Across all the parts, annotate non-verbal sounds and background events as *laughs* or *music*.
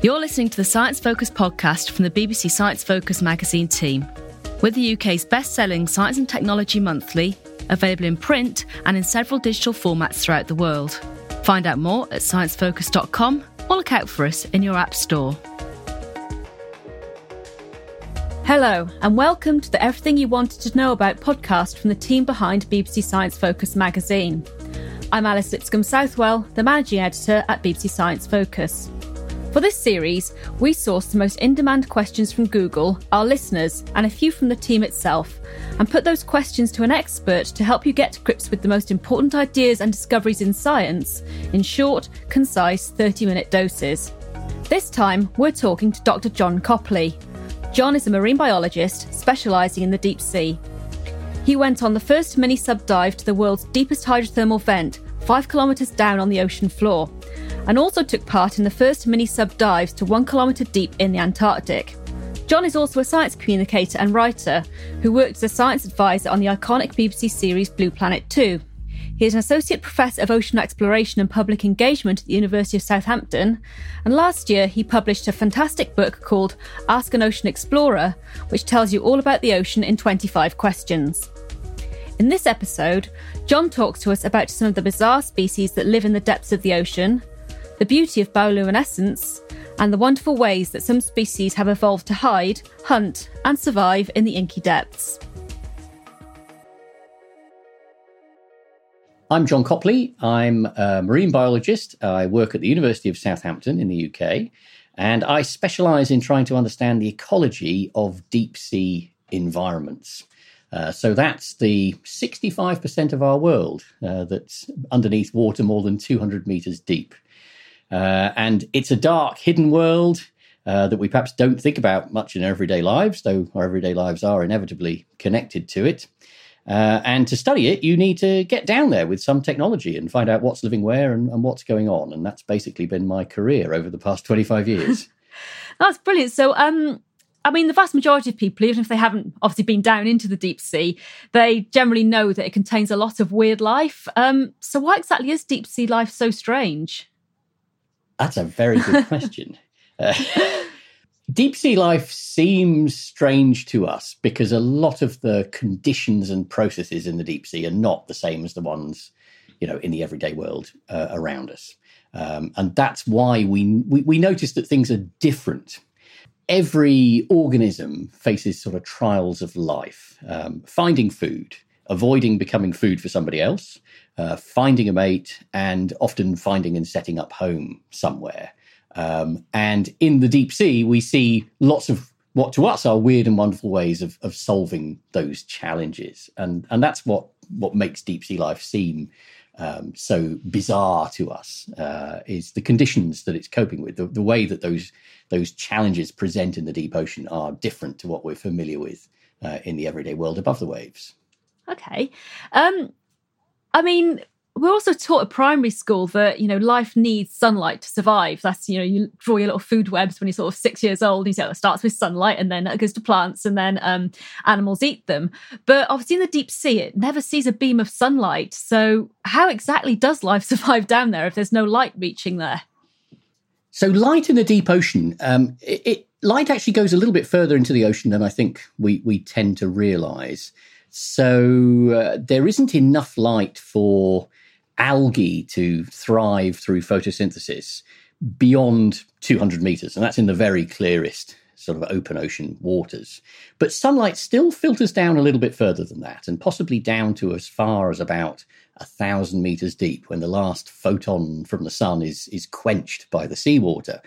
You're listening to the Science Focus podcast from the BBC Science Focus magazine team. We're the UK's best selling science and technology monthly, available in print and in several digital formats throughout the world. Find out more at sciencefocus.com or look out for us in your app store. Hello, and welcome to the Everything You Wanted to Know About podcast from the team behind BBC Science Focus magazine. I'm Alice Lipscombe Southwell, the managing editor at BBC Science Focus. For this series, we sourced the most in demand questions from Google, our listeners, and a few from the team itself, and put those questions to an expert to help you get to grips with the most important ideas and discoveries in science in short, concise 30 minute doses. This time, we're talking to Dr. Jon Copley. Jon is a marine biologist specialising in the deep sea. He went on the first mini sub dive to the world's deepest hydrothermal vent, five kilometres down on the ocean floor and also took part in the first mini sub dives to one kilometre deep in the Antarctic. Jon is also a science communicator and writer who worked as a science advisor on the iconic BBC series Blue Planet 2. He is an associate professor of ocean exploration and public engagement at the University of Southampton, and last year he published a fantastic book called Ask an Ocean Explorer, which tells you all about the ocean in 25 questions. In this episode, Jon talks to us about some of the bizarre species that live in the depths of the ocean, the beauty of bioluminescence, and the wonderful ways that some species have evolved to hide, hunt, and survive in the inky depths. I'm Jon Copley. I'm a marine biologist. I work at the University of Southampton in the UK, and I specialise in trying to understand the ecology of deep sea environments. Uh, so that's the 65% of our world uh, that's underneath water more than 200 metres deep. Uh, and it's a dark, hidden world uh, that we perhaps don't think about much in our everyday lives, though our everyday lives are inevitably connected to it. Uh, and to study it, you need to get down there with some technology and find out what's living where and, and what's going on. And that's basically been my career over the past 25 years. *laughs* that's brilliant. So, um, I mean, the vast majority of people, even if they haven't obviously been down into the deep sea, they generally know that it contains a lot of weird life. Um, so, why exactly is deep sea life so strange? That's a very good *laughs* question. Uh, deep sea life seems strange to us because a lot of the conditions and processes in the deep sea are not the same as the ones, you know, in the everyday world uh, around us. Um, and that's why we, we we notice that things are different. Every organism faces sort of trials of life, um, finding food, avoiding becoming food for somebody else, uh, finding a mate, and often finding and setting up home somewhere. Um, and in the deep sea, we see lots of what to us are weird and wonderful ways of, of solving those challenges. And, and that's what, what makes deep sea life seem um, so bizarre to us uh, is the conditions that it's coping with, the, the, way that those those challenges present in the deep ocean are different to what we're familiar with uh, in the everyday world above the waves. Okay. Um, I mean, we're also taught at primary school that you know life needs sunlight to survive. That's you know you draw your little food webs when you're sort of six years old. And you say oh, it starts with sunlight, and then it goes to plants, and then um, animals eat them. But obviously in the deep sea, it never sees a beam of sunlight. So how exactly does life *laughs* survive down there if there's no light reaching there? So light in the deep ocean, um, it, it, light actually goes a little bit further into the ocean than I think we we tend to realise. So uh, there isn't enough light for algae to thrive through photosynthesis beyond 200 meters, and that's in the very clearest sort of open ocean waters. But sunlight still filters down a little bit further than that, and possibly down to as far as about a thousand meters deep when the last photon from the sun is is quenched by the seawater.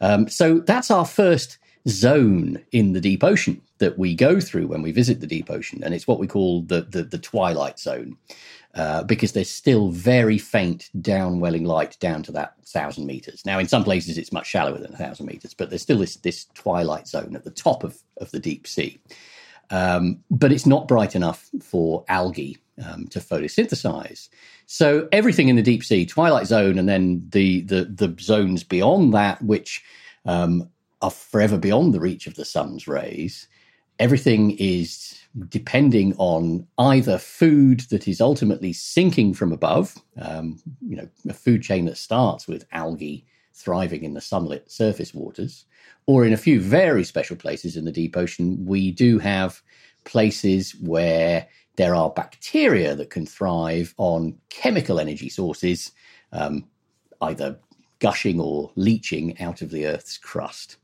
Um, so that's our first zone in the deep ocean that we go through when we visit the deep ocean, and it's what we call the the, the twilight zone. Uh, because there's still very faint downwelling light down to that thousand meters. Now, in some places, it's much shallower than a thousand meters, but there's still this, this twilight zone at the top of, of the deep sea. Um, but it's not bright enough for algae um, to photosynthesize. So everything in the deep sea, twilight zone, and then the the, the zones beyond that, which um, are forever beyond the reach of the sun's rays, everything is depending on either food that is ultimately sinking from above, um, you know, a food chain that starts with algae thriving in the sunlit surface waters, or in a few very special places in the deep ocean, we do have places where there are bacteria that can thrive on chemical energy sources, um, either gushing or leaching out of the Earth's crust.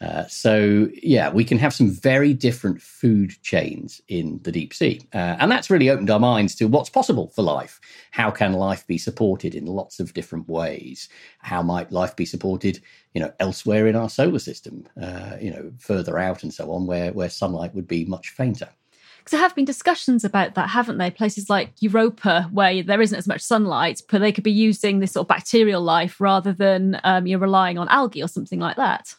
Uh, so, yeah, we can have some very different food chains in the deep sea. Uh, and that's really opened our minds to what's possible for life. How can life be supported in lots of different ways? How might life be supported, you know, elsewhere in our solar system, uh, you know, further out and so on, where, where sunlight would be much fainter? Because there have been discussions about that, haven't they? Places like Europa, where there isn't as much sunlight, but they could be using this sort of bacterial life rather than um, you're relying on algae or something like that.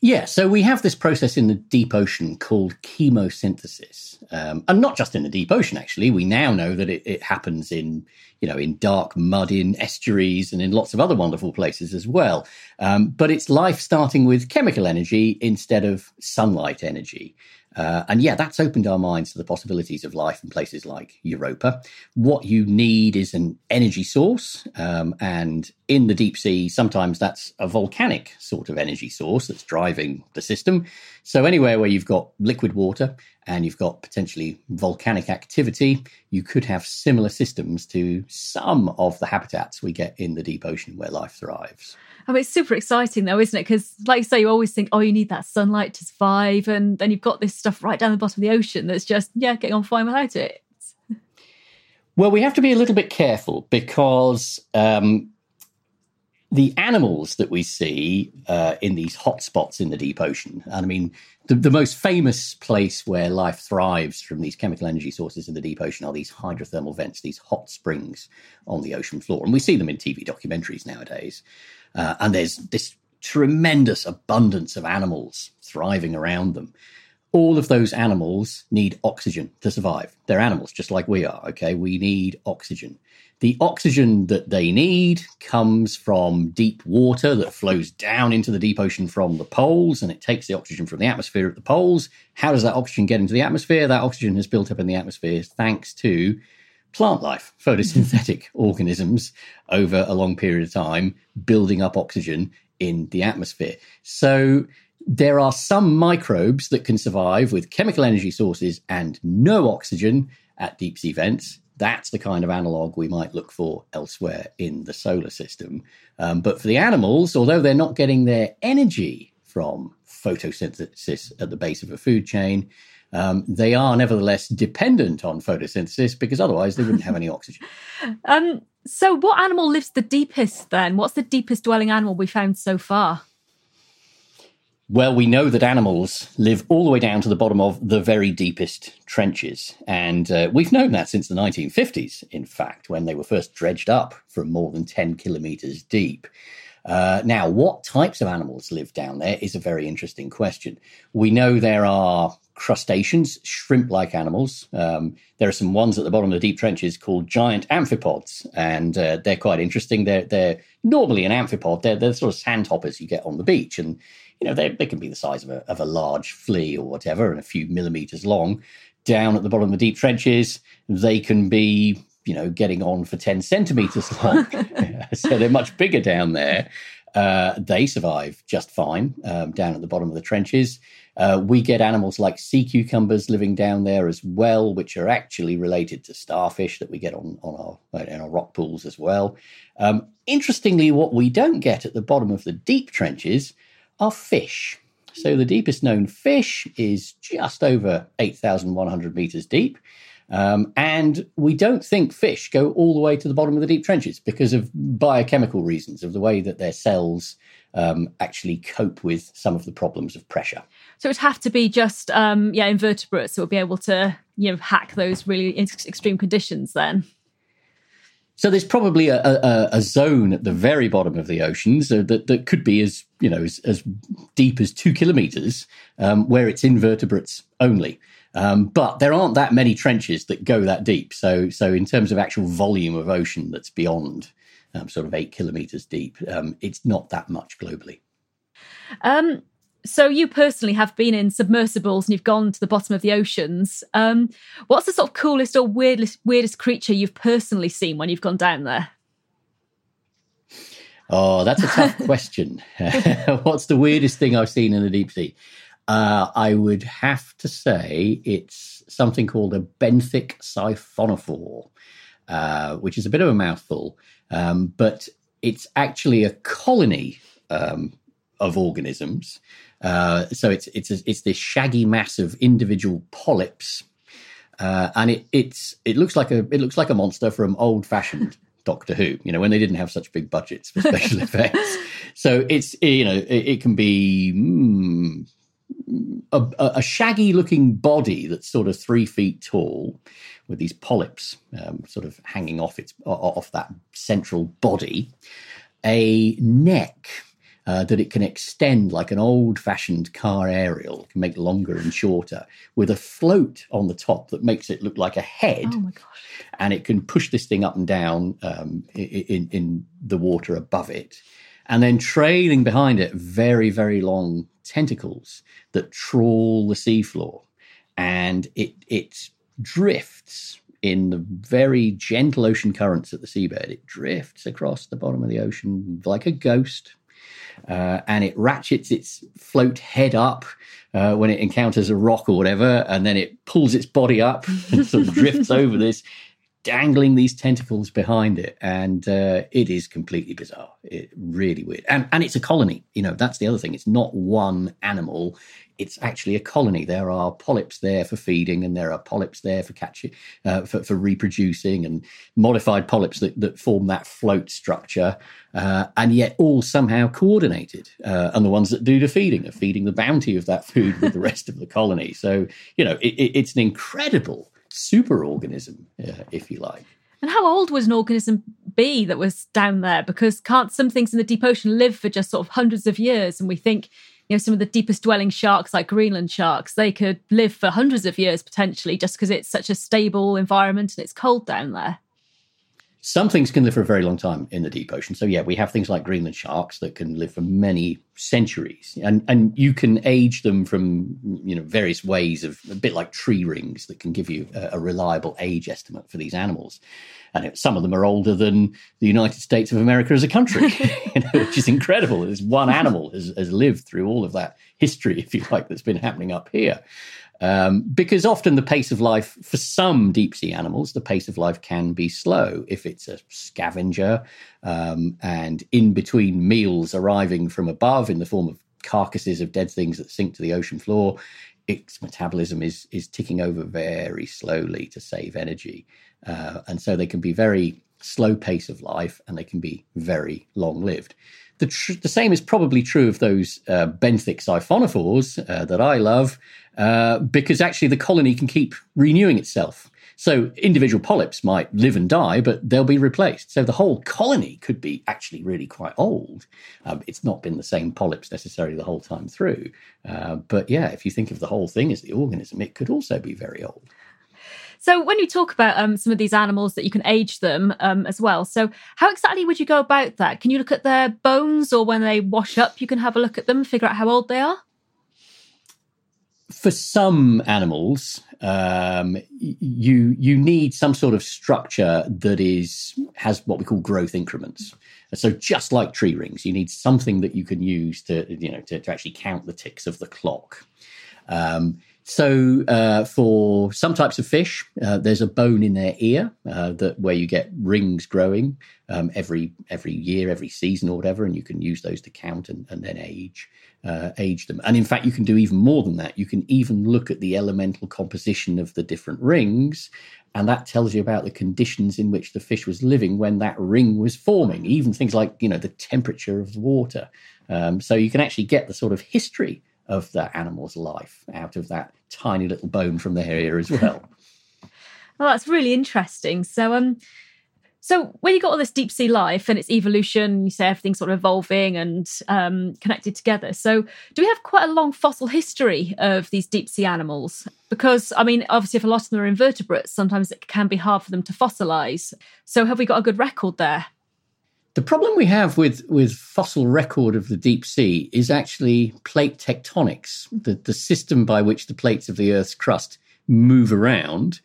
Yeah, so we have this process in the deep ocean called chemosynthesis, um, and not just in the deep ocean. Actually, we now know that it, it, happens in you know in dark mud, in estuaries, and in lots of other wonderful places as well. Um, but it's life starting with chemical energy instead of sunlight energy. Uh, and yeah, that's opened our minds to the possibilities of life in places like Europa. What you need is an energy source. Um, and in the deep sea, sometimes that's a volcanic sort of energy source that's driving the system. So, anywhere where you've got liquid water and you've got potentially volcanic activity, you could have similar systems to some of the habitats we get in the deep ocean where life thrives. I mean, it's super exciting though, isn't it? Because, like you say, you always think, oh, you need that sunlight to survive. And then you've got this stuff right down the bottom of the ocean that's just, yeah, getting on fine without it. *laughs* Well, we have to be a little bit careful because um, the animals that we see uh, in these hotspots in the deep ocean, and I mean, the, the, most famous place where life thrives from these chemical energy sources in the deep ocean are these hydrothermal vents, these hot springs on the ocean floor. And we see them in TV documentaries nowadays. Uh, and there's this tremendous abundance of animals thriving around them. All of those animals need oxygen to survive. They're animals just like we are, okay? We need oxygen. The oxygen that they need comes from deep water that flows down into the deep ocean from the poles and it takes the oxygen from the atmosphere at the poles. How does that oxygen get into the atmosphere? That oxygen has built up in the atmosphere thanks to plant life, photosynthetic *laughs* organisms over a long period of time, building up oxygen in the atmosphere. So there are some microbes that can survive with chemical energy sources and no oxygen at deep sea vents. That's the kind of analog we might look for elsewhere in the solar system. Um, but for the animals, although they're not getting their energy from photosynthesis at the base of a food chain, um, they are nevertheless dependent on photosynthesis because otherwise they wouldn't have any oxygen. *laughs* Um, so, what animal lives the deepest then? What's the deepest dwelling animal we found so far? Well, we know that animals live all the way down to the bottom of the very deepest trenches. And uh, we've known that since the 1950s, in fact, when they were first dredged up from more than 10 kilometers deep. Uh, now, what types of animals live down there is a very interesting question. We know there are crustaceans, shrimp like animals. Um, there are some ones at the bottom of the deep trenches called giant amphipods, and uh, they're quite interesting. They're, they're normally an amphipod, they're, they're sort of sandhoppers you get on the beach. And, you know, they, they can be the size of a, of a large flea or whatever and a few millimeters long. Down at the bottom of the deep trenches, they can be you know, getting on for 10 centimeters *laughs* long. *laughs* so they're much bigger down there. Uh, they survive just fine um, down at the bottom of the trenches. Uh, we get animals like sea cucumbers living down there as well, which are actually related to starfish that we get on, on our, in our rock pools as well. Um, interestingly, what we don't get at the bottom of the deep trenches are fish. So the deepest known fish is just over 8,100 meters deep. Um, and we don't think fish go all the way to the bottom of the deep trenches because of biochemical reasons, of the way that their cells um, actually cope with some of the problems of pressure. So it would have to be just um, yeah invertebrates that would be able to you know hack those really extreme conditions then. So there's probably a, a, a, zone at the very bottom of the oceans that, that could be as you know as, as deep as two kilometers, um, where it's invertebrates only. Um, but there aren't that many trenches that go that deep. So so in terms of actual volume of ocean that's beyond um, sort of eight kilometers deep, um, it's not that much globally. Um, so you personally have been in submersibles and you've gone to the bottom of the oceans. Um, what's the sort of coolest or weirdest weirdest creature you've personally seen when you've gone down there? Oh, that's a tough *laughs* question. *laughs* what's the weirdest thing I've seen in the deep sea? Uh, I would have to say it's something called a benthic siphonophore, uh, which is a bit of a mouthful, um, but it's actually a colony um, of organisms uh, so it's it's a, it's this shaggy mass of individual polyps, uh, and it it's it looks like a it looks like a monster from old fashioned *laughs* Doctor Who. You know when they didn't have such big budgets for special *laughs* effects. So it's you know it, it can be. Mm, a, a, shaggy looking body that's sort of three feet tall with these polyps um, sort of hanging off its off that central body a neck uh, that it can extend like an old fashioned car aerial, it can make longer and shorter, with a float on the top that makes it look like a head. Oh my gosh. And it can push this thing up and down um, in, in the water above it. And then trailing behind it, very, very long tentacles that trawl the seafloor. And it, it drifts in the very gentle ocean currents at the seabed. It drifts across the bottom of the ocean like a ghost uh, and it ratchets its float head up uh, when it encounters a rock or whatever, and then it pulls its body up *laughs* and sort of drifts over this, dangling these tentacles behind it, and uh, it is completely bizarre. It really weird, and and it's a colony. You know, that's the other thing. It's not one animal it's actually a colony. There are polyps there for feeding, and there are polyps there for catching, uh, for, for, reproducing, and modified polyps that, that form that float structure, uh, and yet all somehow coordinated. Uh, and the ones that do the feeding are feeding the bounty of that food with the rest of the colony. So you know, it, it, it's an incredible super organism, uh, if you like. And how old would an organism be that was down there? Because can't some things in the deep ocean live for just sort of hundreds of years? And we think you know some of the deepest dwelling sharks like greenland sharks they could live for hundreds of years potentially just because it's such a stable environment and it's cold down there some things can live for a very long time in the deep ocean. So yeah, we have things like Greenland sharks that can live for many centuries, and and you can age them from you know various ways of a bit like tree rings that can give you a, a reliable age estimate for these animals. And it, some of them are older than the United States of America as a country, *laughs* you know, which is incredible. This one animal has, has lived through all of that history, if you like, that's been happening up here. Um, because often the pace of life for some deep sea animals, the pace of life can be slow if it's a scavenger um, and in between meals arriving from above in the form of carcasses of dead things that sink to the ocean floor. Its metabolism is is ticking over very slowly to save energy, uh, and so they can be very slow pace of life and they can be very long lived. The, tr- the same is probably true of those uh, benthic siphonophores uh, that I love, uh, because actually the colony can keep renewing itself. So individual polyps might live and die, but they'll be replaced. So the whole colony could be actually really quite old. Um, it's not been the same polyps necessarily the whole time through. Uh, but yeah, if you think of the whole thing as the organism, it could also be very old. So when you talk about um, some of these animals that you can age them um, as well, so how exactly would you go about that? Can you look at their bones, or when they wash up, you can have a look at them, figure out how old they are? For some animals, um, you you need some sort of structure that is has what we call growth increments. So just like tree rings, you need something that you can use to you know to, to actually count the ticks of the clock. Um, So, uh, for some types of fish, uh, there's a bone in their ear uh, that where you get rings growing um, every every year, every season, or whatever, and you can use those to count and, and then age uh, age them. And in fact, you can do even more than that. You can even look at the elemental composition of the different rings, and that tells you about the conditions in which the fish was living when that ring was forming. Even things like you know the temperature of the water. Um, so you can actually get the sort of history of that animal's life out of that tiny little bone from their ear as well. well, *laughs* *laughs* that's really interesting. So, um, so when you got all this deep sea life and its evolution, you say everything's sort of evolving and um, connected together. So, do we have quite a long fossil history of these deep sea animals? Because I mean, obviously, if a lot of them are invertebrates, sometimes it can be hard for them to fossilize. So, have we got a good record there? The problem we have with, with fossil record of the deep sea is actually plate tectonics, the, the system by which the plates of the Earth's crust move around.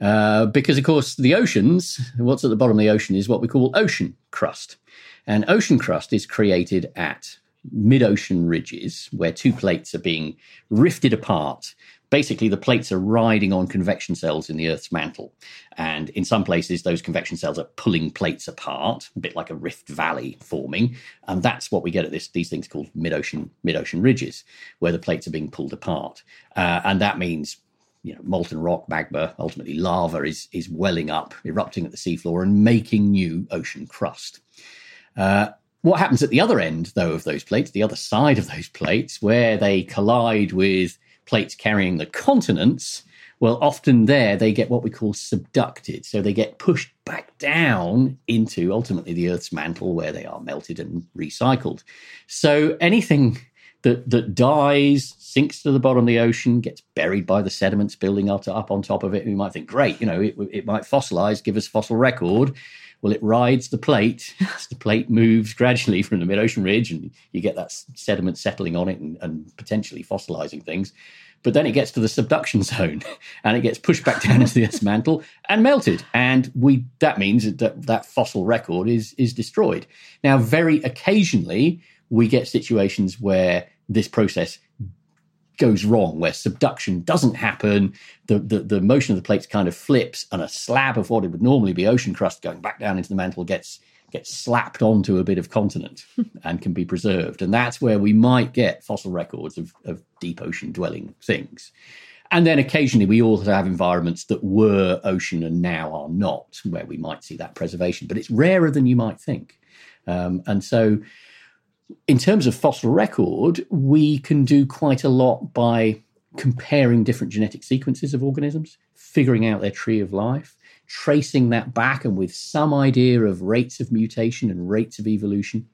Uh, because, of course, the oceans, what's at the bottom of the ocean is what we call ocean crust. And ocean crust is created at mid ocean ridges where two plates are being rifted apart basically the plates are riding on convection cells in the Earth's mantle. And in some places, those convection cells are pulling plates apart, a bit like a rift valley forming. And that's what we get at this, these things called mid-ocean, mid-ocean ridges, where the plates are being pulled apart. Uh, and that means you know, molten rock, magma, ultimately lava is, is welling up, erupting at the seafloor and making new ocean crust. Uh, what happens at the other end, though, of those plates, the other side of those plates, where they collide with plates carrying the continents, well, often there they get what we call subducted. So they get pushed back down into ultimately the Earth's mantle where they are melted and recycled. So anything that, that dies, sinks to the bottom of the ocean, gets buried by the sediments building up, up on top of it. And We might think, great, you know, it, it might fossilize, give us fossil record. Well, it rides the plate *laughs* as the plate moves gradually from the mid ocean ridge, and you get that sediment settling on it and, and potentially fossilizing things. But then it gets to the subduction *laughs* zone and it gets pushed back down into the *laughs* Earth's mantle and melted. And we that means that that fossil record is is destroyed. Now, very occasionally we get situations where this process goes wrong, where subduction doesn't happen, the, the, the motion of the plates kind of flips, and a slab of what it would normally be ocean crust going back down into the mantle gets gets slapped onto a bit of continent *laughs* and can be preserved. And that's where we might get fossil records of, of deep ocean dwelling things. And then occasionally we also have environments that were ocean and now are not, where we might see that preservation. But it's rarer than you might think. Um, and so in terms of fossil record, we can do quite a lot by comparing different genetic sequences of organisms, figuring out their tree of life, tracing that back, and with some idea of rates of mutation and rates of evolution.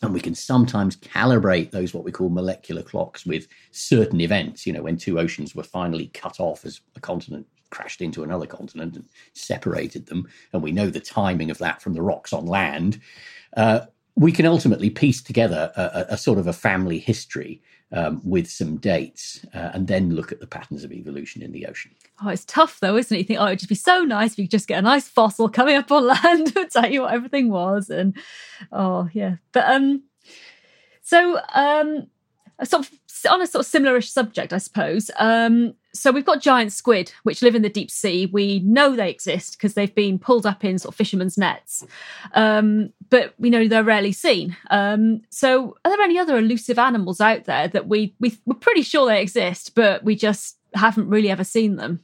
And we can sometimes calibrate those, what we call molecular clocks, with certain events. You know, when two oceans were finally cut off as a continent crashed into another continent and separated them, and we know the timing of that from the rocks on land. Uh, we can ultimately piece together a, a, sort of a family history um, with some dates uh, and then look at the patterns of evolution in the ocean. Oh, it's tough though, isn't it? You think, oh, it'd just be so nice if you could just get a nice fossil coming up on *laughs* land to tell you what everything was. And oh, yeah. But um, so um, sort of on a sort of similarish subject, I suppose. Um, so we've got giant squid which live in the deep sea. We know they exist because they've been pulled up in sort of fishermen's nets, um, but we know they're rarely seen. Um, so are there any other elusive animals out there that we, we we're pretty sure they exist, but we just haven't really ever seen them?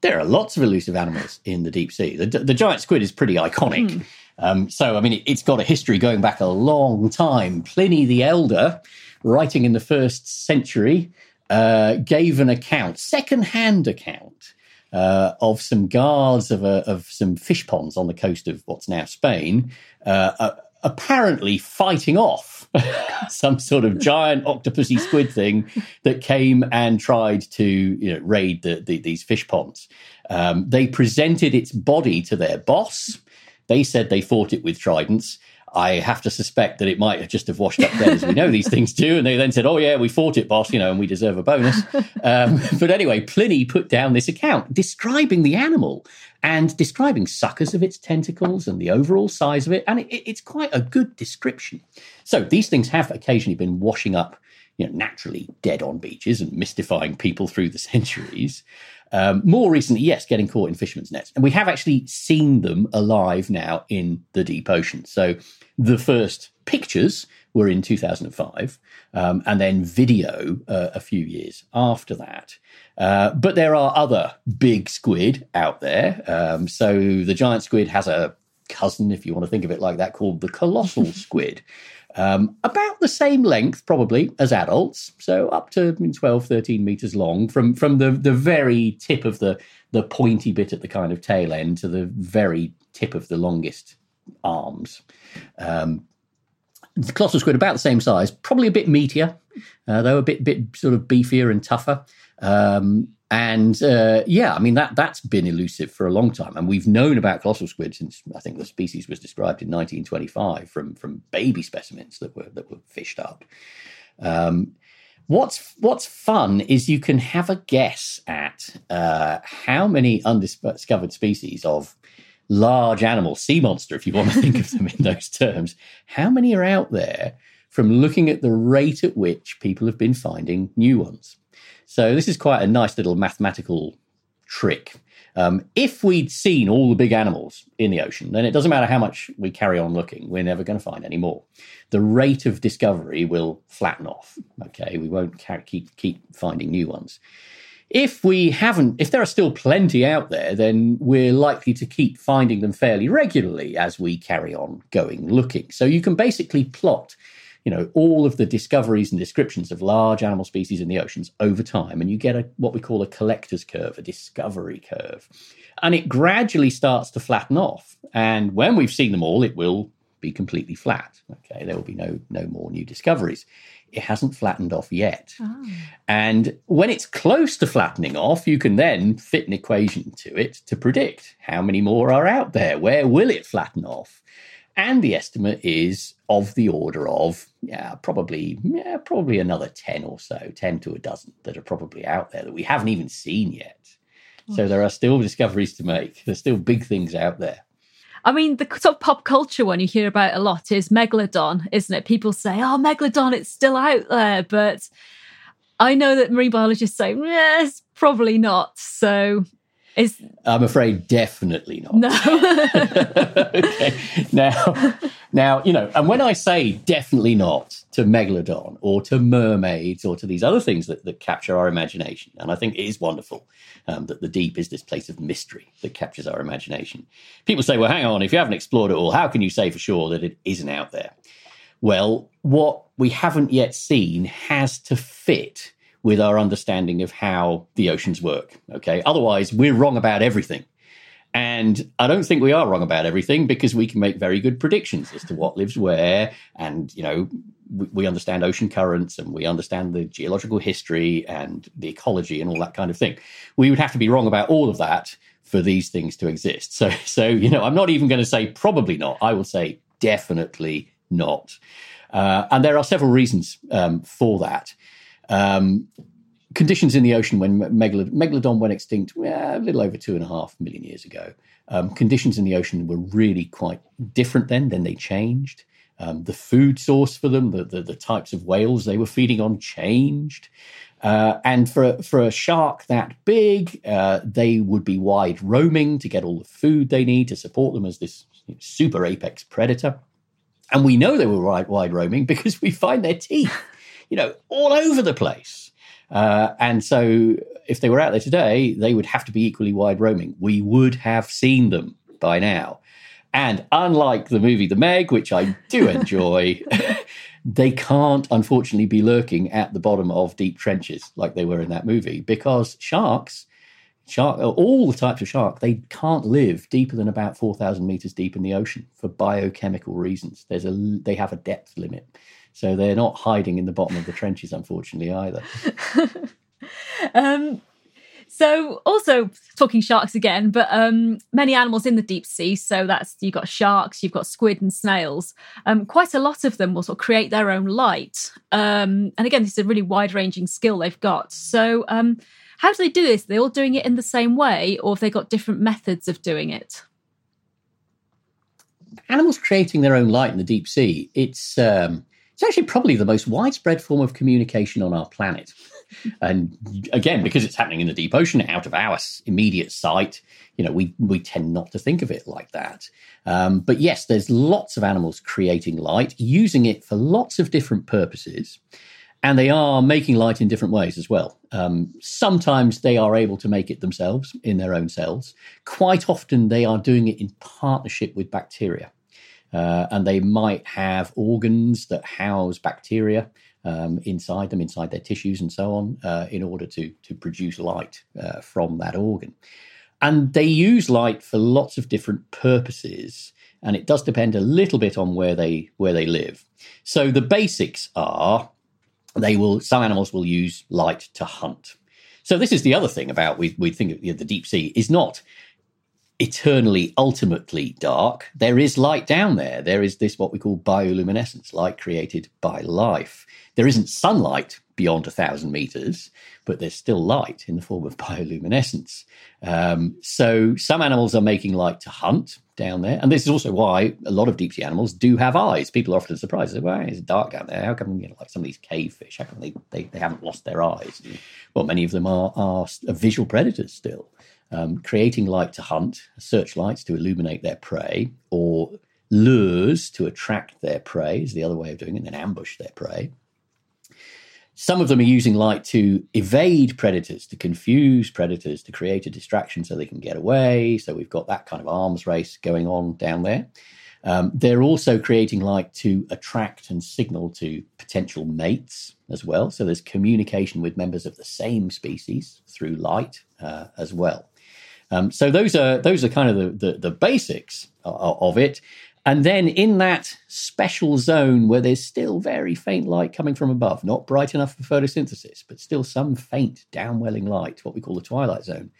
There are lots of elusive animals in the deep sea. The, the giant squid is pretty iconic. Mm. Um, so, I mean, it, has got a history going back a long time. Pliny the Elder, writing in the first century, uh, gave an account, second-hand account, uh, of some guards of, a, of some fish ponds on the coast of what's now Spain, uh, apparently fighting off *laughs* some sort of giant octopusy squid thing that came and tried to you know, raid the, the, these fish ponds. Um, they presented its body to their boss. They said they fought it with tridents. I have to suspect that it might have just have washed up then, as we know these things do. And they then said, "Oh yeah, we fought it, boss," you know, and we deserve a bonus. *laughs* Um, but anyway, Pliny put down this account describing the animal and describing suckers of its tentacles and the overall size of it, and it, it's quite a good description. So these things have occasionally been washing up you know, naturally dead on beaches and mystifying people through the *laughs* centuries. Um, more recently, yes, getting caught in fishermen's nets. And we have actually seen them alive now in the deep ocean. So the first pictures were in 2005, um, and then video uh, a few years after that. Uh, but there are other big squid out there. Um, so the giant squid has a cousin, if you want to think of it like that, called the colossal *laughs* squid. Um, about the same length, probably, as adults, so up to 12, 13 meters long, from, from the, the very tip of the, the pointy bit at the kind of tail end to the very tip of the longest arms. Um, the colossal squid about the same size, probably a bit meatier, uh, though a bit bit sort of beefier and tougher. Um, and uh, yeah, I mean that that's been elusive for a long time, and we've known about colossal squid since I think the species was described in 1925 from from baby specimens that were that were fished up. Um, what's what's fun is you can have a guess at uh, how many undiscovered species of large animal, sea monster, if you want to think of them in those terms, how many are out there from looking at the rate at which people have been finding new ones? So this is quite a nice little mathematical trick. Um, if we'd seen all the big animals in the ocean, then it doesn't matter how much we carry on looking, we're never going to find any more. The rate of discovery will flatten off. Okay, we won't keep keep finding new ones. If we haven't, if there are still plenty out there, then we're likely to keep finding them fairly regularly as we carry on going looking. So you can basically plot you know all of the discoveries and descriptions of large animal species in the oceans over time and you get a what we call a collector's curve a discovery curve. And it gradually starts to flatten off. And when we've seen them all it will be completely flat. Okay there will be no no more new discoveries it hasn't flattened off yet. Oh. And when it's close to flattening off, you can then fit an equation to it to predict how many more are out there. Where will it flatten off? And the estimate is of the order of yeah, probably yeah, probably another 10 or so, 10 to a dozen that are probably out there that we haven't even seen yet. So there are still discoveries to make. There's still big things out there. I mean, the sort of pop culture one you hear about a lot is Megalodon, isn't it? People say, oh, Megalodon, it's still out there. But I know that marine biologists say, yes, probably not. So is I'm afraid definitely not. No. *laughs* okay. Now, now you know, and when I say definitely not to megalodon or to mermaids or to these other things that, that capture our imagination, and I think it is wonderful um, that the deep is this place of mystery that captures our imagination. People say, "Well, hang on, if you haven't explored it all, how can you say for sure that it isn't out there?" Well, what we haven't yet seen has to fit with our understanding of how the oceans work. Okay. Otherwise, we're wrong about everything. And I don't think we are wrong about everything because we can make very good predictions as to what lives where. And, you know, we, we understand ocean currents and we understand the geological history and the ecology and all that kind of thing. We would have to be wrong about all of that for these things to exist. So, so you know, I'm not even going to say probably not. I will say definitely not. Uh, and there are several reasons um, for that. Um, conditions in the ocean when megalod- megalodon went extinct a little over two and a half million years ago. Um, conditions in the ocean were really quite different then. Then they changed. Um, the food source for them, the, the, the types of whales they were feeding on, changed. Uh, and for a, for a shark that big, uh, they would be wide roaming to get all the food they need to support them as this super apex predator. And we know they were wide, wide roaming because we find their teeth you know, all over the place. Uh, and so if they were out there today, they would have to be equally wide roaming. We would have seen them by now. And unlike the movie The Meg, which I do *laughs* enjoy, *laughs* they can't unfortunately be lurking at the bottom of deep trenches like they were in that movie because sharks, shark, all the types of shark, they can't live deeper than about 4,000 meters deep in the ocean for biochemical reasons. There's a, they have a depth limit. So they're not hiding in the bottom of the trenches, unfortunately, either. *laughs* um, so also talking sharks again, but um, many animals in the deep sea. So that's you've got sharks, you've got squid and snails. Um, quite a lot of them will sort of create their own light. Um, and again, this is a really wide-ranging skill they've got. So um, how do they do this? Are they all doing it in the same way, or have they got different methods of doing it? Animals creating their own light in the deep sea. It's um, It's actually probably the most widespread form of communication on our planet. *laughs* and again, because it's happening in the deep ocean, out of our immediate sight, you know, we we tend not to think of it like that. Um, but yes, there's lots of animals creating light, using it for lots of different purposes. And they are making light in different ways as well. Um, sometimes they are able to make it themselves in their own cells. Quite often, they are doing it in partnership with bacteria. Uh, and they might have organs that house bacteria um, inside them, inside their tissues, and so on, uh, in order to to produce light uh, from that organ. And they use light for lots of different purposes, and it does depend a little bit on where they where they live. So the basics are they will some animals will use light to hunt. So this is the other thing about we we think you know, the deep sea is not eternally, ultimately dark, there is light down there. There is this, what we call bioluminescence, light created by life. There isn't sunlight beyond a thousand meters, but there's still light in the form of *laughs* bioluminescence. Um, so some animals are making light to hunt down there. And this is also why a lot of deep sea animals do have eyes. People are often surprised. Say, well, it's dark down there. How come, you know, like some of these cave fish, how come they, they, they haven't lost their eyes? Well, many of them are, are visual predators still um, creating light to hunt, searchlights to illuminate their prey, or lures to attract their prey is the other way of doing it, and ambush their prey. Some of them are using light to evade predators, to confuse predators, to create a distraction so they can get away. So we've got that kind of arms race going on down there. Um, they're also creating light to attract and signal to potential mates as well. So there's communication with members of the same species through light uh, as well. Um, so those are those are kind of the, the, the basics of, of it. And then in that special zone where there's still very faint light coming from above, not bright enough for photosynthesis, but still some faint downwelling light, what we call the twilight zone.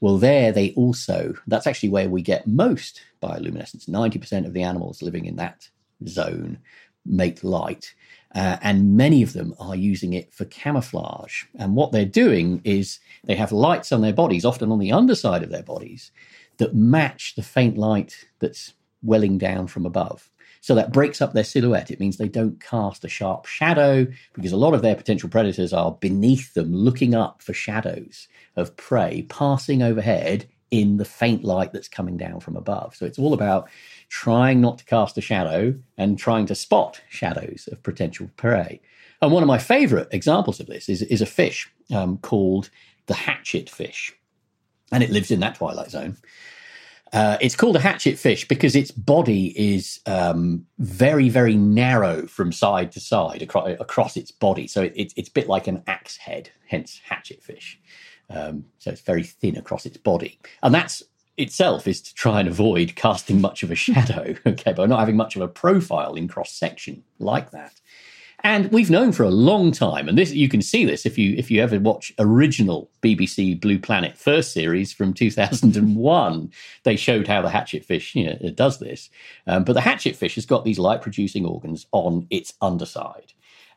Well, there they also, that's actually where we get most bioluminescence. 90% of the animals living in that zone make light. Uh, and many of them are using it for camouflage. And what they're doing is they have lights on their bodies, often on the underside of their bodies, that match the faint light that's welling down from above. So that breaks up their silhouette. It means they don't cast a sharp shadow because a lot of their potential predators are beneath them, looking up for shadows of prey passing overhead in the faint light that's coming down from above. So it's all about trying not to cast a shadow and trying to spot shadows of potential prey. And one of my favorite examples of this is, is a fish um, called the hatchet fish. And it lives in that twilight zone. Uh, it's called a hatchet fish because its body is um, very, very narrow from side to side across, across its body. So it, it, it's a bit like an axe head, hence hatchet fish. Um, so it's very thin across its body. And that's itself is to try and avoid casting much of a shadow, *laughs* okay, by not having much of a profile in cross section like that. And we've known for a long time, and this you can see this if you if you ever watch original BBC Blue Planet first series from 2001. they showed how the hatchetfish you know, does this, um, but the hatchetfish has got these light producing organs on its underside,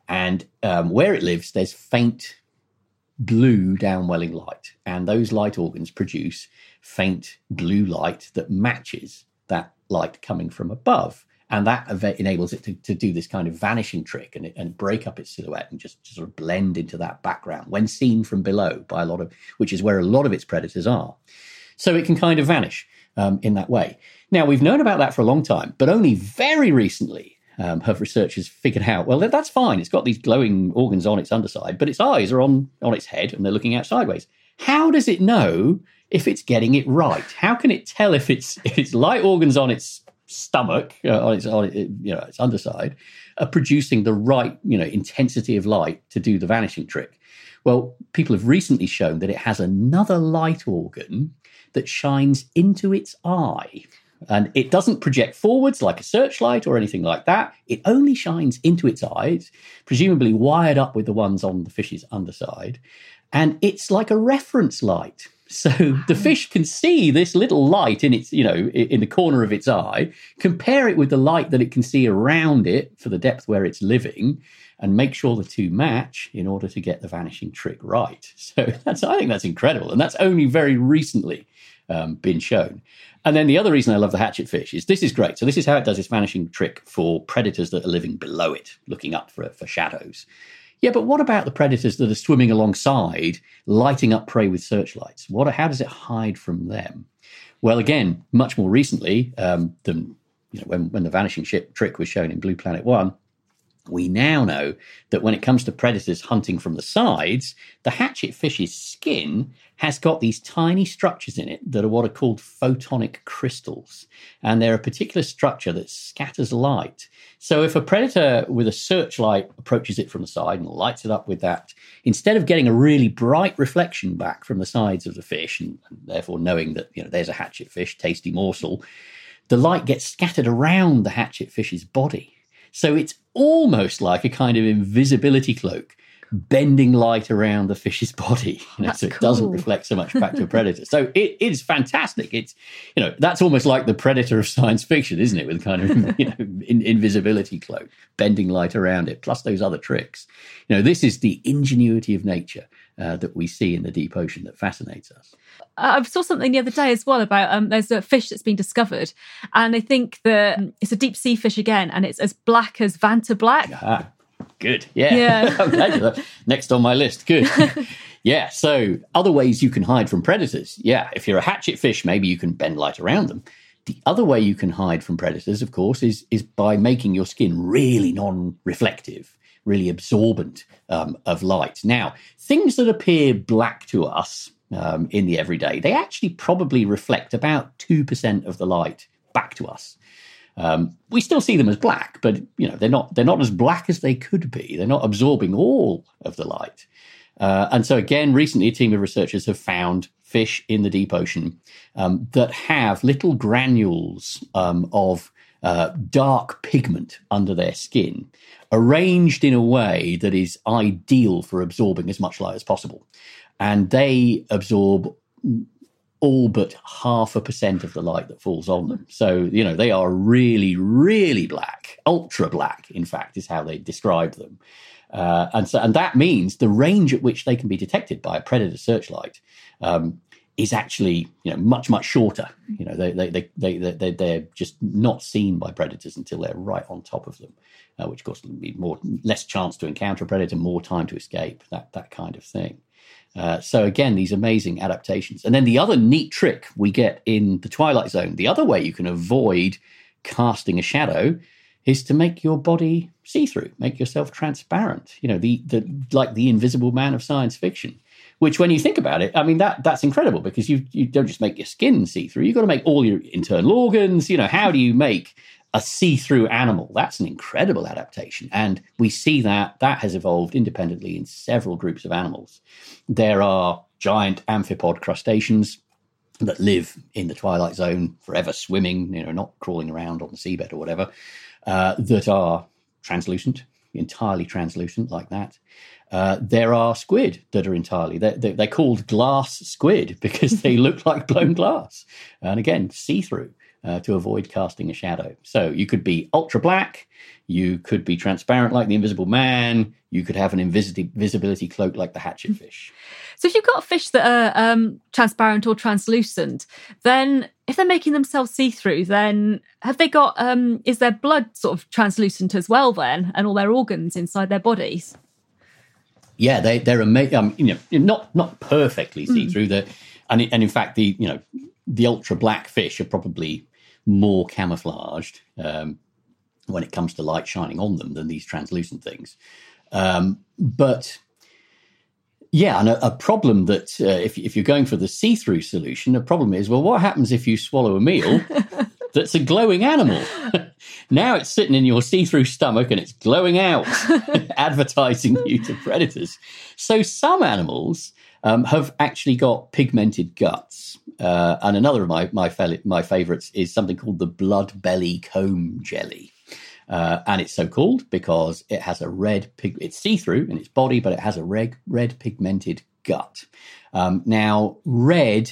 and um, where it lives, there's faint blue downwelling light, and those light organs produce faint blue light that matches that light coming from above. And that enables it to, to do this kind of vanishing trick and, and break up its silhouette and just, just sort of blend into that background when seen from below by a lot of, which is where a lot of its predators are. So it can kind of vanish um, in that way. Now, we've known about that for a long time, but only very recently um, have researchers figured out, well, that's fine. It's got these glowing organs on its underside, but its eyes are on, on its head and they're looking out sideways. How does it know if it's getting it right. How can it tell if it's if its light organs on its stomach, uh, on its on it, you know its underside, are producing the right you know intensity of light to do the vanishing trick? Well, people have recently shown that it has another light organ that shines into its eye. And it doesn't project forwards like a searchlight or anything like that. It only shines into its eyes, presumably wired up with the ones on the fish's underside. And it's like a reference light. *laughs* So the fish can see this little light in its, you know, in the corner of its eye, compare it with the light that it can see around it for the depth where it's living, and make sure the two match in order to get the vanishing trick right. *laughs* So that's, I think that's incredible, and that's only very recently um, been shown. And then the other reason I love the hatchet fish is this is great. So this is how it does its vanishing trick for predators that are living below it, looking up for, for shadows. Yeah, but what about the predators that are swimming alongside, lighting up prey with searchlights? What? How does it hide from them? Well, again, much more recently um, than you know, when, when the vanishing ship trick was shown in Blue Planet One, we now know that when it comes to predators hunting from the sides, the hatchet fish's skin has got these tiny structures in it that are what are called photonic crystals. And they're a particular structure that scatters light. So if a predator with a searchlight approaches it from the side and lights it up with that, instead of getting a really bright reflection back from the sides of the fish, and, and therefore knowing that you know there's a hatchet fish, tasty morsel, the light gets scattered around the hatchet fish's body. So it's almost like a kind of invisibility cloak bending light around the fish's *laughs* body, you know, so it cool. doesn't reflect so much back to a *laughs* predator. so it is fantastic. It's you know that's almost like the predator of science fiction, isn't it? With kind of *laughs* you know in, invisibility cloak, bending light around it, plus those other tricks. You know, this is the ingenuity of nature uh, that we see in the deep ocean that fascinates us. I saw something the other day as well about um, there's a fish that's been discovered, and I think that it's a deep sea fish again, and it's as black as Vantablack. Ah, good, yeah. yeah. *laughs* *laughs* Next on my list, good. *laughs* yeah. So other ways you can hide from predators. Yeah, if you're a hatchet fish, maybe you can bend light around them. The other way you can hide from predators, of course, is is by making your skin really non-reflective really absorbent um, of light. Now, things that appear black to us um, in the everyday, they actually probably reflect about 2% of the light back to us. Um, we still see them as black, but you know they're not they're not as black as they could be. They're not absorbing all of the light. Uh, and so again, recently a team of researchers have found fish in the deep ocean um, that have little granules um, of uh, dark pigment under their skin, arranged in a way that is ideal for absorbing as much light as possible. And they absorb all but half a percent of the light that falls on them. So, you know, they are really, really black, ultra black, in fact, is how they describe them. Uh, and so, and that means the range at which they can be detected by a predator searchlight um, is actually you know much much shorter. You know they they they they, they they're just not seen by predators until they're right on top of them, uh, which of course will be more less chance to encounter a predator, more time to escape, that that kind of thing. Uh, so again, these amazing adaptations, and then the other neat trick we get in the Twilight Zone. The other way you can avoid casting a shadow is to make your body see through, make yourself transparent. You know, the the like the Invisible Man of science fiction which, when you think about it, I mean that that's incredible because you you don't just make your skin see through. You've got to make all your internal organs. You know, how do you make a see-through animal? That's an incredible adaptation, and we see that that has evolved independently in several groups of animals. There are giant amphipod crustaceans that live in the twilight zone forever swimming you know not crawling around on the seabed or whatever uh, that are translucent entirely translucent like that uh, there are squid that are entirely they're, they're, called glass squid *laughs* because they look like blown glass and again see through uh, to avoid casting a shadow so you could be ultra black you could be transparent like the invisible man you could have an invisibility cloak like the hatchet *laughs* fish so if you've got fish that are um, transparent or translucent then if they're making themselves see through then have they got um, is their blood sort of translucent as well then and all their organs inside their bodies yeah, they they're amazing. Um, you know, not not perfectly see through mm. the, and and in fact the you know the ultra black fish are probably more camouflaged um, when it comes to light shining on them than these translucent things. Um, but yeah, and a, a problem that uh, if if you're going for the see through solution, the problem is well, what happens if you swallow a meal *laughs* that's a glowing animal? *laughs* Now it's sitting in your see through stomach and it's glowing out, *laughs* advertising you to predators. So some animals um, have actually got pigmented guts. Uh, and another of my, my, fel- my favorites is something called the blood belly comb jelly. Uh, and it's so called because it has a red pig. It's see through in its body, but it has a red red pigmented gut. Um, now, red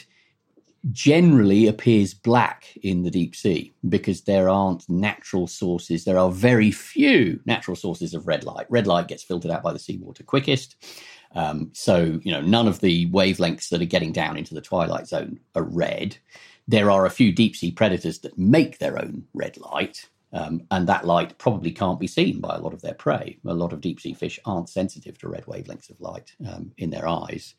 generally appears black in the deep sea because there aren't natural sources. There are very few natural sources of red light. Red light gets filtered out by the seawater quickest. Um, so, you know, none of the wavelengths that are getting down into the twilight zone are red. There are a few deep sea predators that make their own red light, um, and that light probably can't be seen by a lot of their prey. A lot of deep sea fish aren't sensitive to red wavelengths of light um, in their eyes.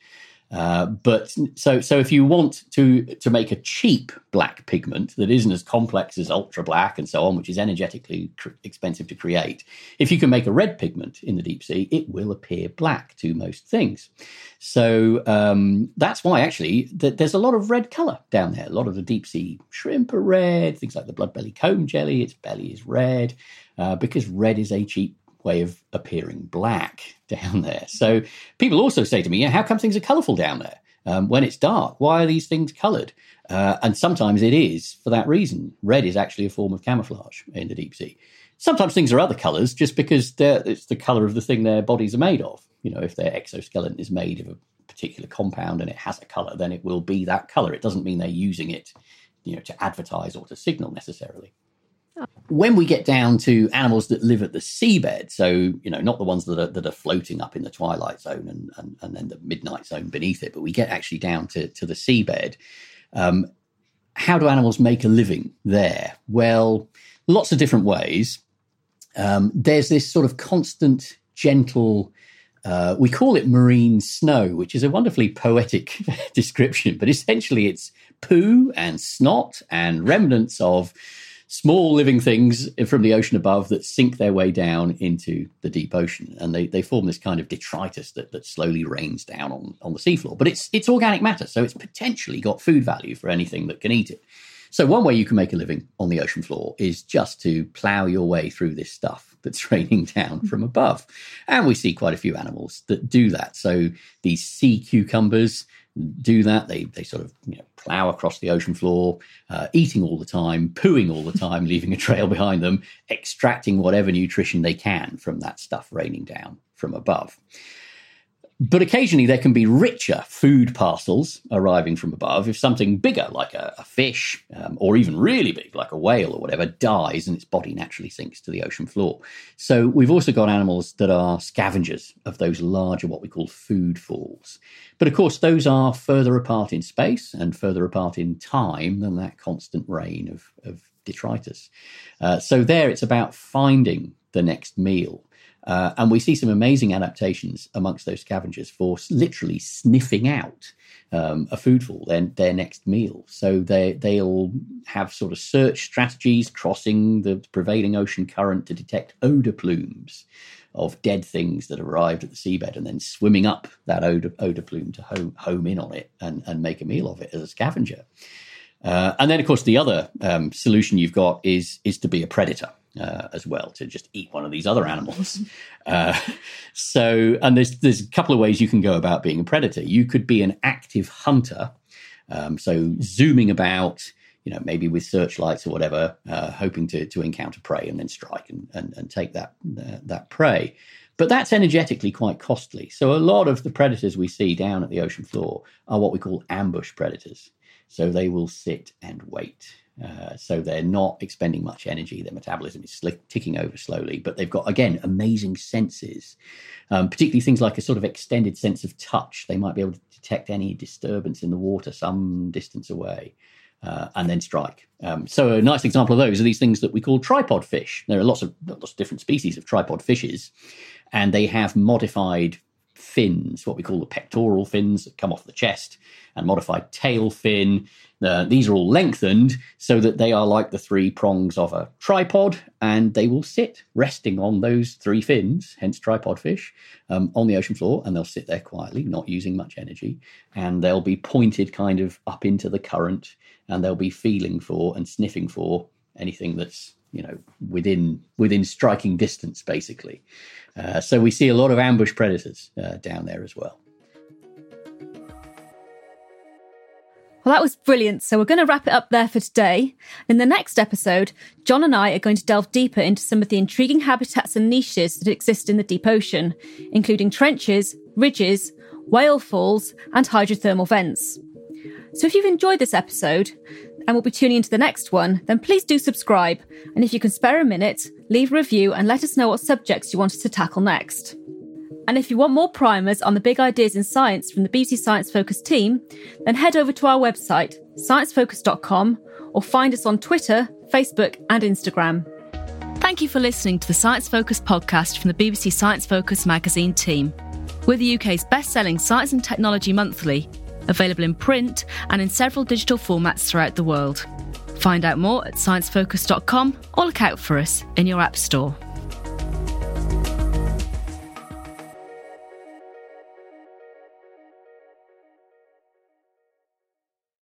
Uh, but so so if you want to to make a cheap black pigment that isn't as complex as ultra black and so on, which is energetically cr- expensive to create, if you can make a red pigment in the deep sea, it will appear black to most things. So um, that's why actually th- there's a lot of red color down there. A lot of the deep sea shrimp are red. Things like the blood belly comb jelly, its belly is red uh, because red is a cheap way of appearing black *laughs* down there. So people also say to me, yeah, how come things are colourful down there um, when it's dark? Why are these things coloured? Uh, and sometimes it is for that reason. Red is actually a form of camouflage in the deep sea. Sometimes things are other colours just because it's the colour of the thing their bodies are made of. You know, if their exoskeleton is made of a particular compound and it has a colour, then it will be that colour. It doesn't mean they're using it, you know, to advertise or to signal necessarily. When we get down to animals that live at the seabed, so you know, not the ones that are that are floating up in the twilight zone and and, and then the midnight zone beneath it, but we get actually down to to the seabed. Um, how do animals make a living there? Well, lots of different ways. Um, there's this sort of constant, gentle. Uh, we call it marine snow, which is a wonderfully poetic *laughs* description, but essentially it's poo and snot and remnants of small living things from the ocean above that sink their way down into the deep ocean. And they, they form this kind of detritus that, that slowly rains down on, on the seafloor. But it's, it's organic matter, so it's potentially got food value for anything that can eat it. So, one way you can make a living on the ocean floor is just to plow your way through this stuff *laughs* that's raining down from above. And we see quite a few animals that do that. So, these sea cucumbers, do that. They they sort of you know, plow across the ocean floor, uh, eating all the time, pooing all the time, *laughs* leaving a trail behind them, extracting whatever nutrition they can from that stuff raining down from above. But occasionally there can be richer food parcels arriving from above if something bigger, like a, a fish, um, or even really big, like a whale or whatever, dies and its body naturally sinks to the ocean floor. So we've also got animals that are scavengers of those larger, what we call food falls. But of course, those are further apart in space and further apart in time than that constant rain of, of detritus. Uh, so there it's about finding the next meal uh, and we see some amazing adaptations amongst those scavengers for literally sniffing out um, a foodfall, their, their next meal. So they, they'll have sort of search strategies crossing the prevailing ocean current to detect odor plumes of dead things that arrived at the seabed and then swimming up that odor, odor plume to home, home in on it and, and make a meal of it as a scavenger. Uh, and then, of course, the other um, solution you've got is is to be a predator uh, as well to just eat one of these other animals. *laughs* Uh, so, and there's there's a couple of ways you can go about being a predator. You could be an active hunter, um, so zooming about, you know, maybe with searchlights or whatever, uh, hoping to to encounter prey and then strike and and, and take that uh, that prey. But that's energetically quite costly. So a lot of the predators we see down at the ocean floor are what we call ambush predators. So they will sit and wait. Uh, so they're not expending much energy. Their metabolism is ticking over slowly, but they've got again amazing senses, um, particularly things like a sort of extended sense of touch. They might be able to detect any disturbance in the water some distance away. Uh, and then strike. Um, so a nice example of those are these things that we call tripod fish. There are lots of lots of different species of tripod fishes, and they have modified fins, what we call the pectoral fins that come off the chest, and modified tail fin. Uh, these are all lengthened so that they are like the three prongs of a tripod, and they will sit resting on those three fins, hence tripod fish, um, on the ocean floor, and they'll sit there quietly, not using much energy, and they'll be pointed kind of up into the current, and they'll be feeling for and sniffing for anything that's you know within within striking distance, basically. Uh, so we see a lot of ambush predators uh, down there as well. Well, that was brilliant. So, we're going to wrap it up there for today. In the next episode, Jon and I are going to delve deeper into some of the intriguing habitats and niches that exist in the deep ocean, including trenches, ridges, whale falls, and hydrothermal vents. So, if you've enjoyed this episode and will be tuning into the next one, then please do subscribe. And if you can spare a minute, leave a review and let us know what subjects you want us to tackle next. And if you want more primers on the big ideas in science from the BBC Science Focus team, then head over to our website, sciencefocus.com, or find us on Twitter, Facebook, and Instagram. Thank you for listening to the Science Focus podcast from the BBC Science Focus magazine team. We're the UK's best selling science and technology monthly, available in print and in several digital formats throughout the world. Find out more at sciencefocus.com or look out for us in your App Store.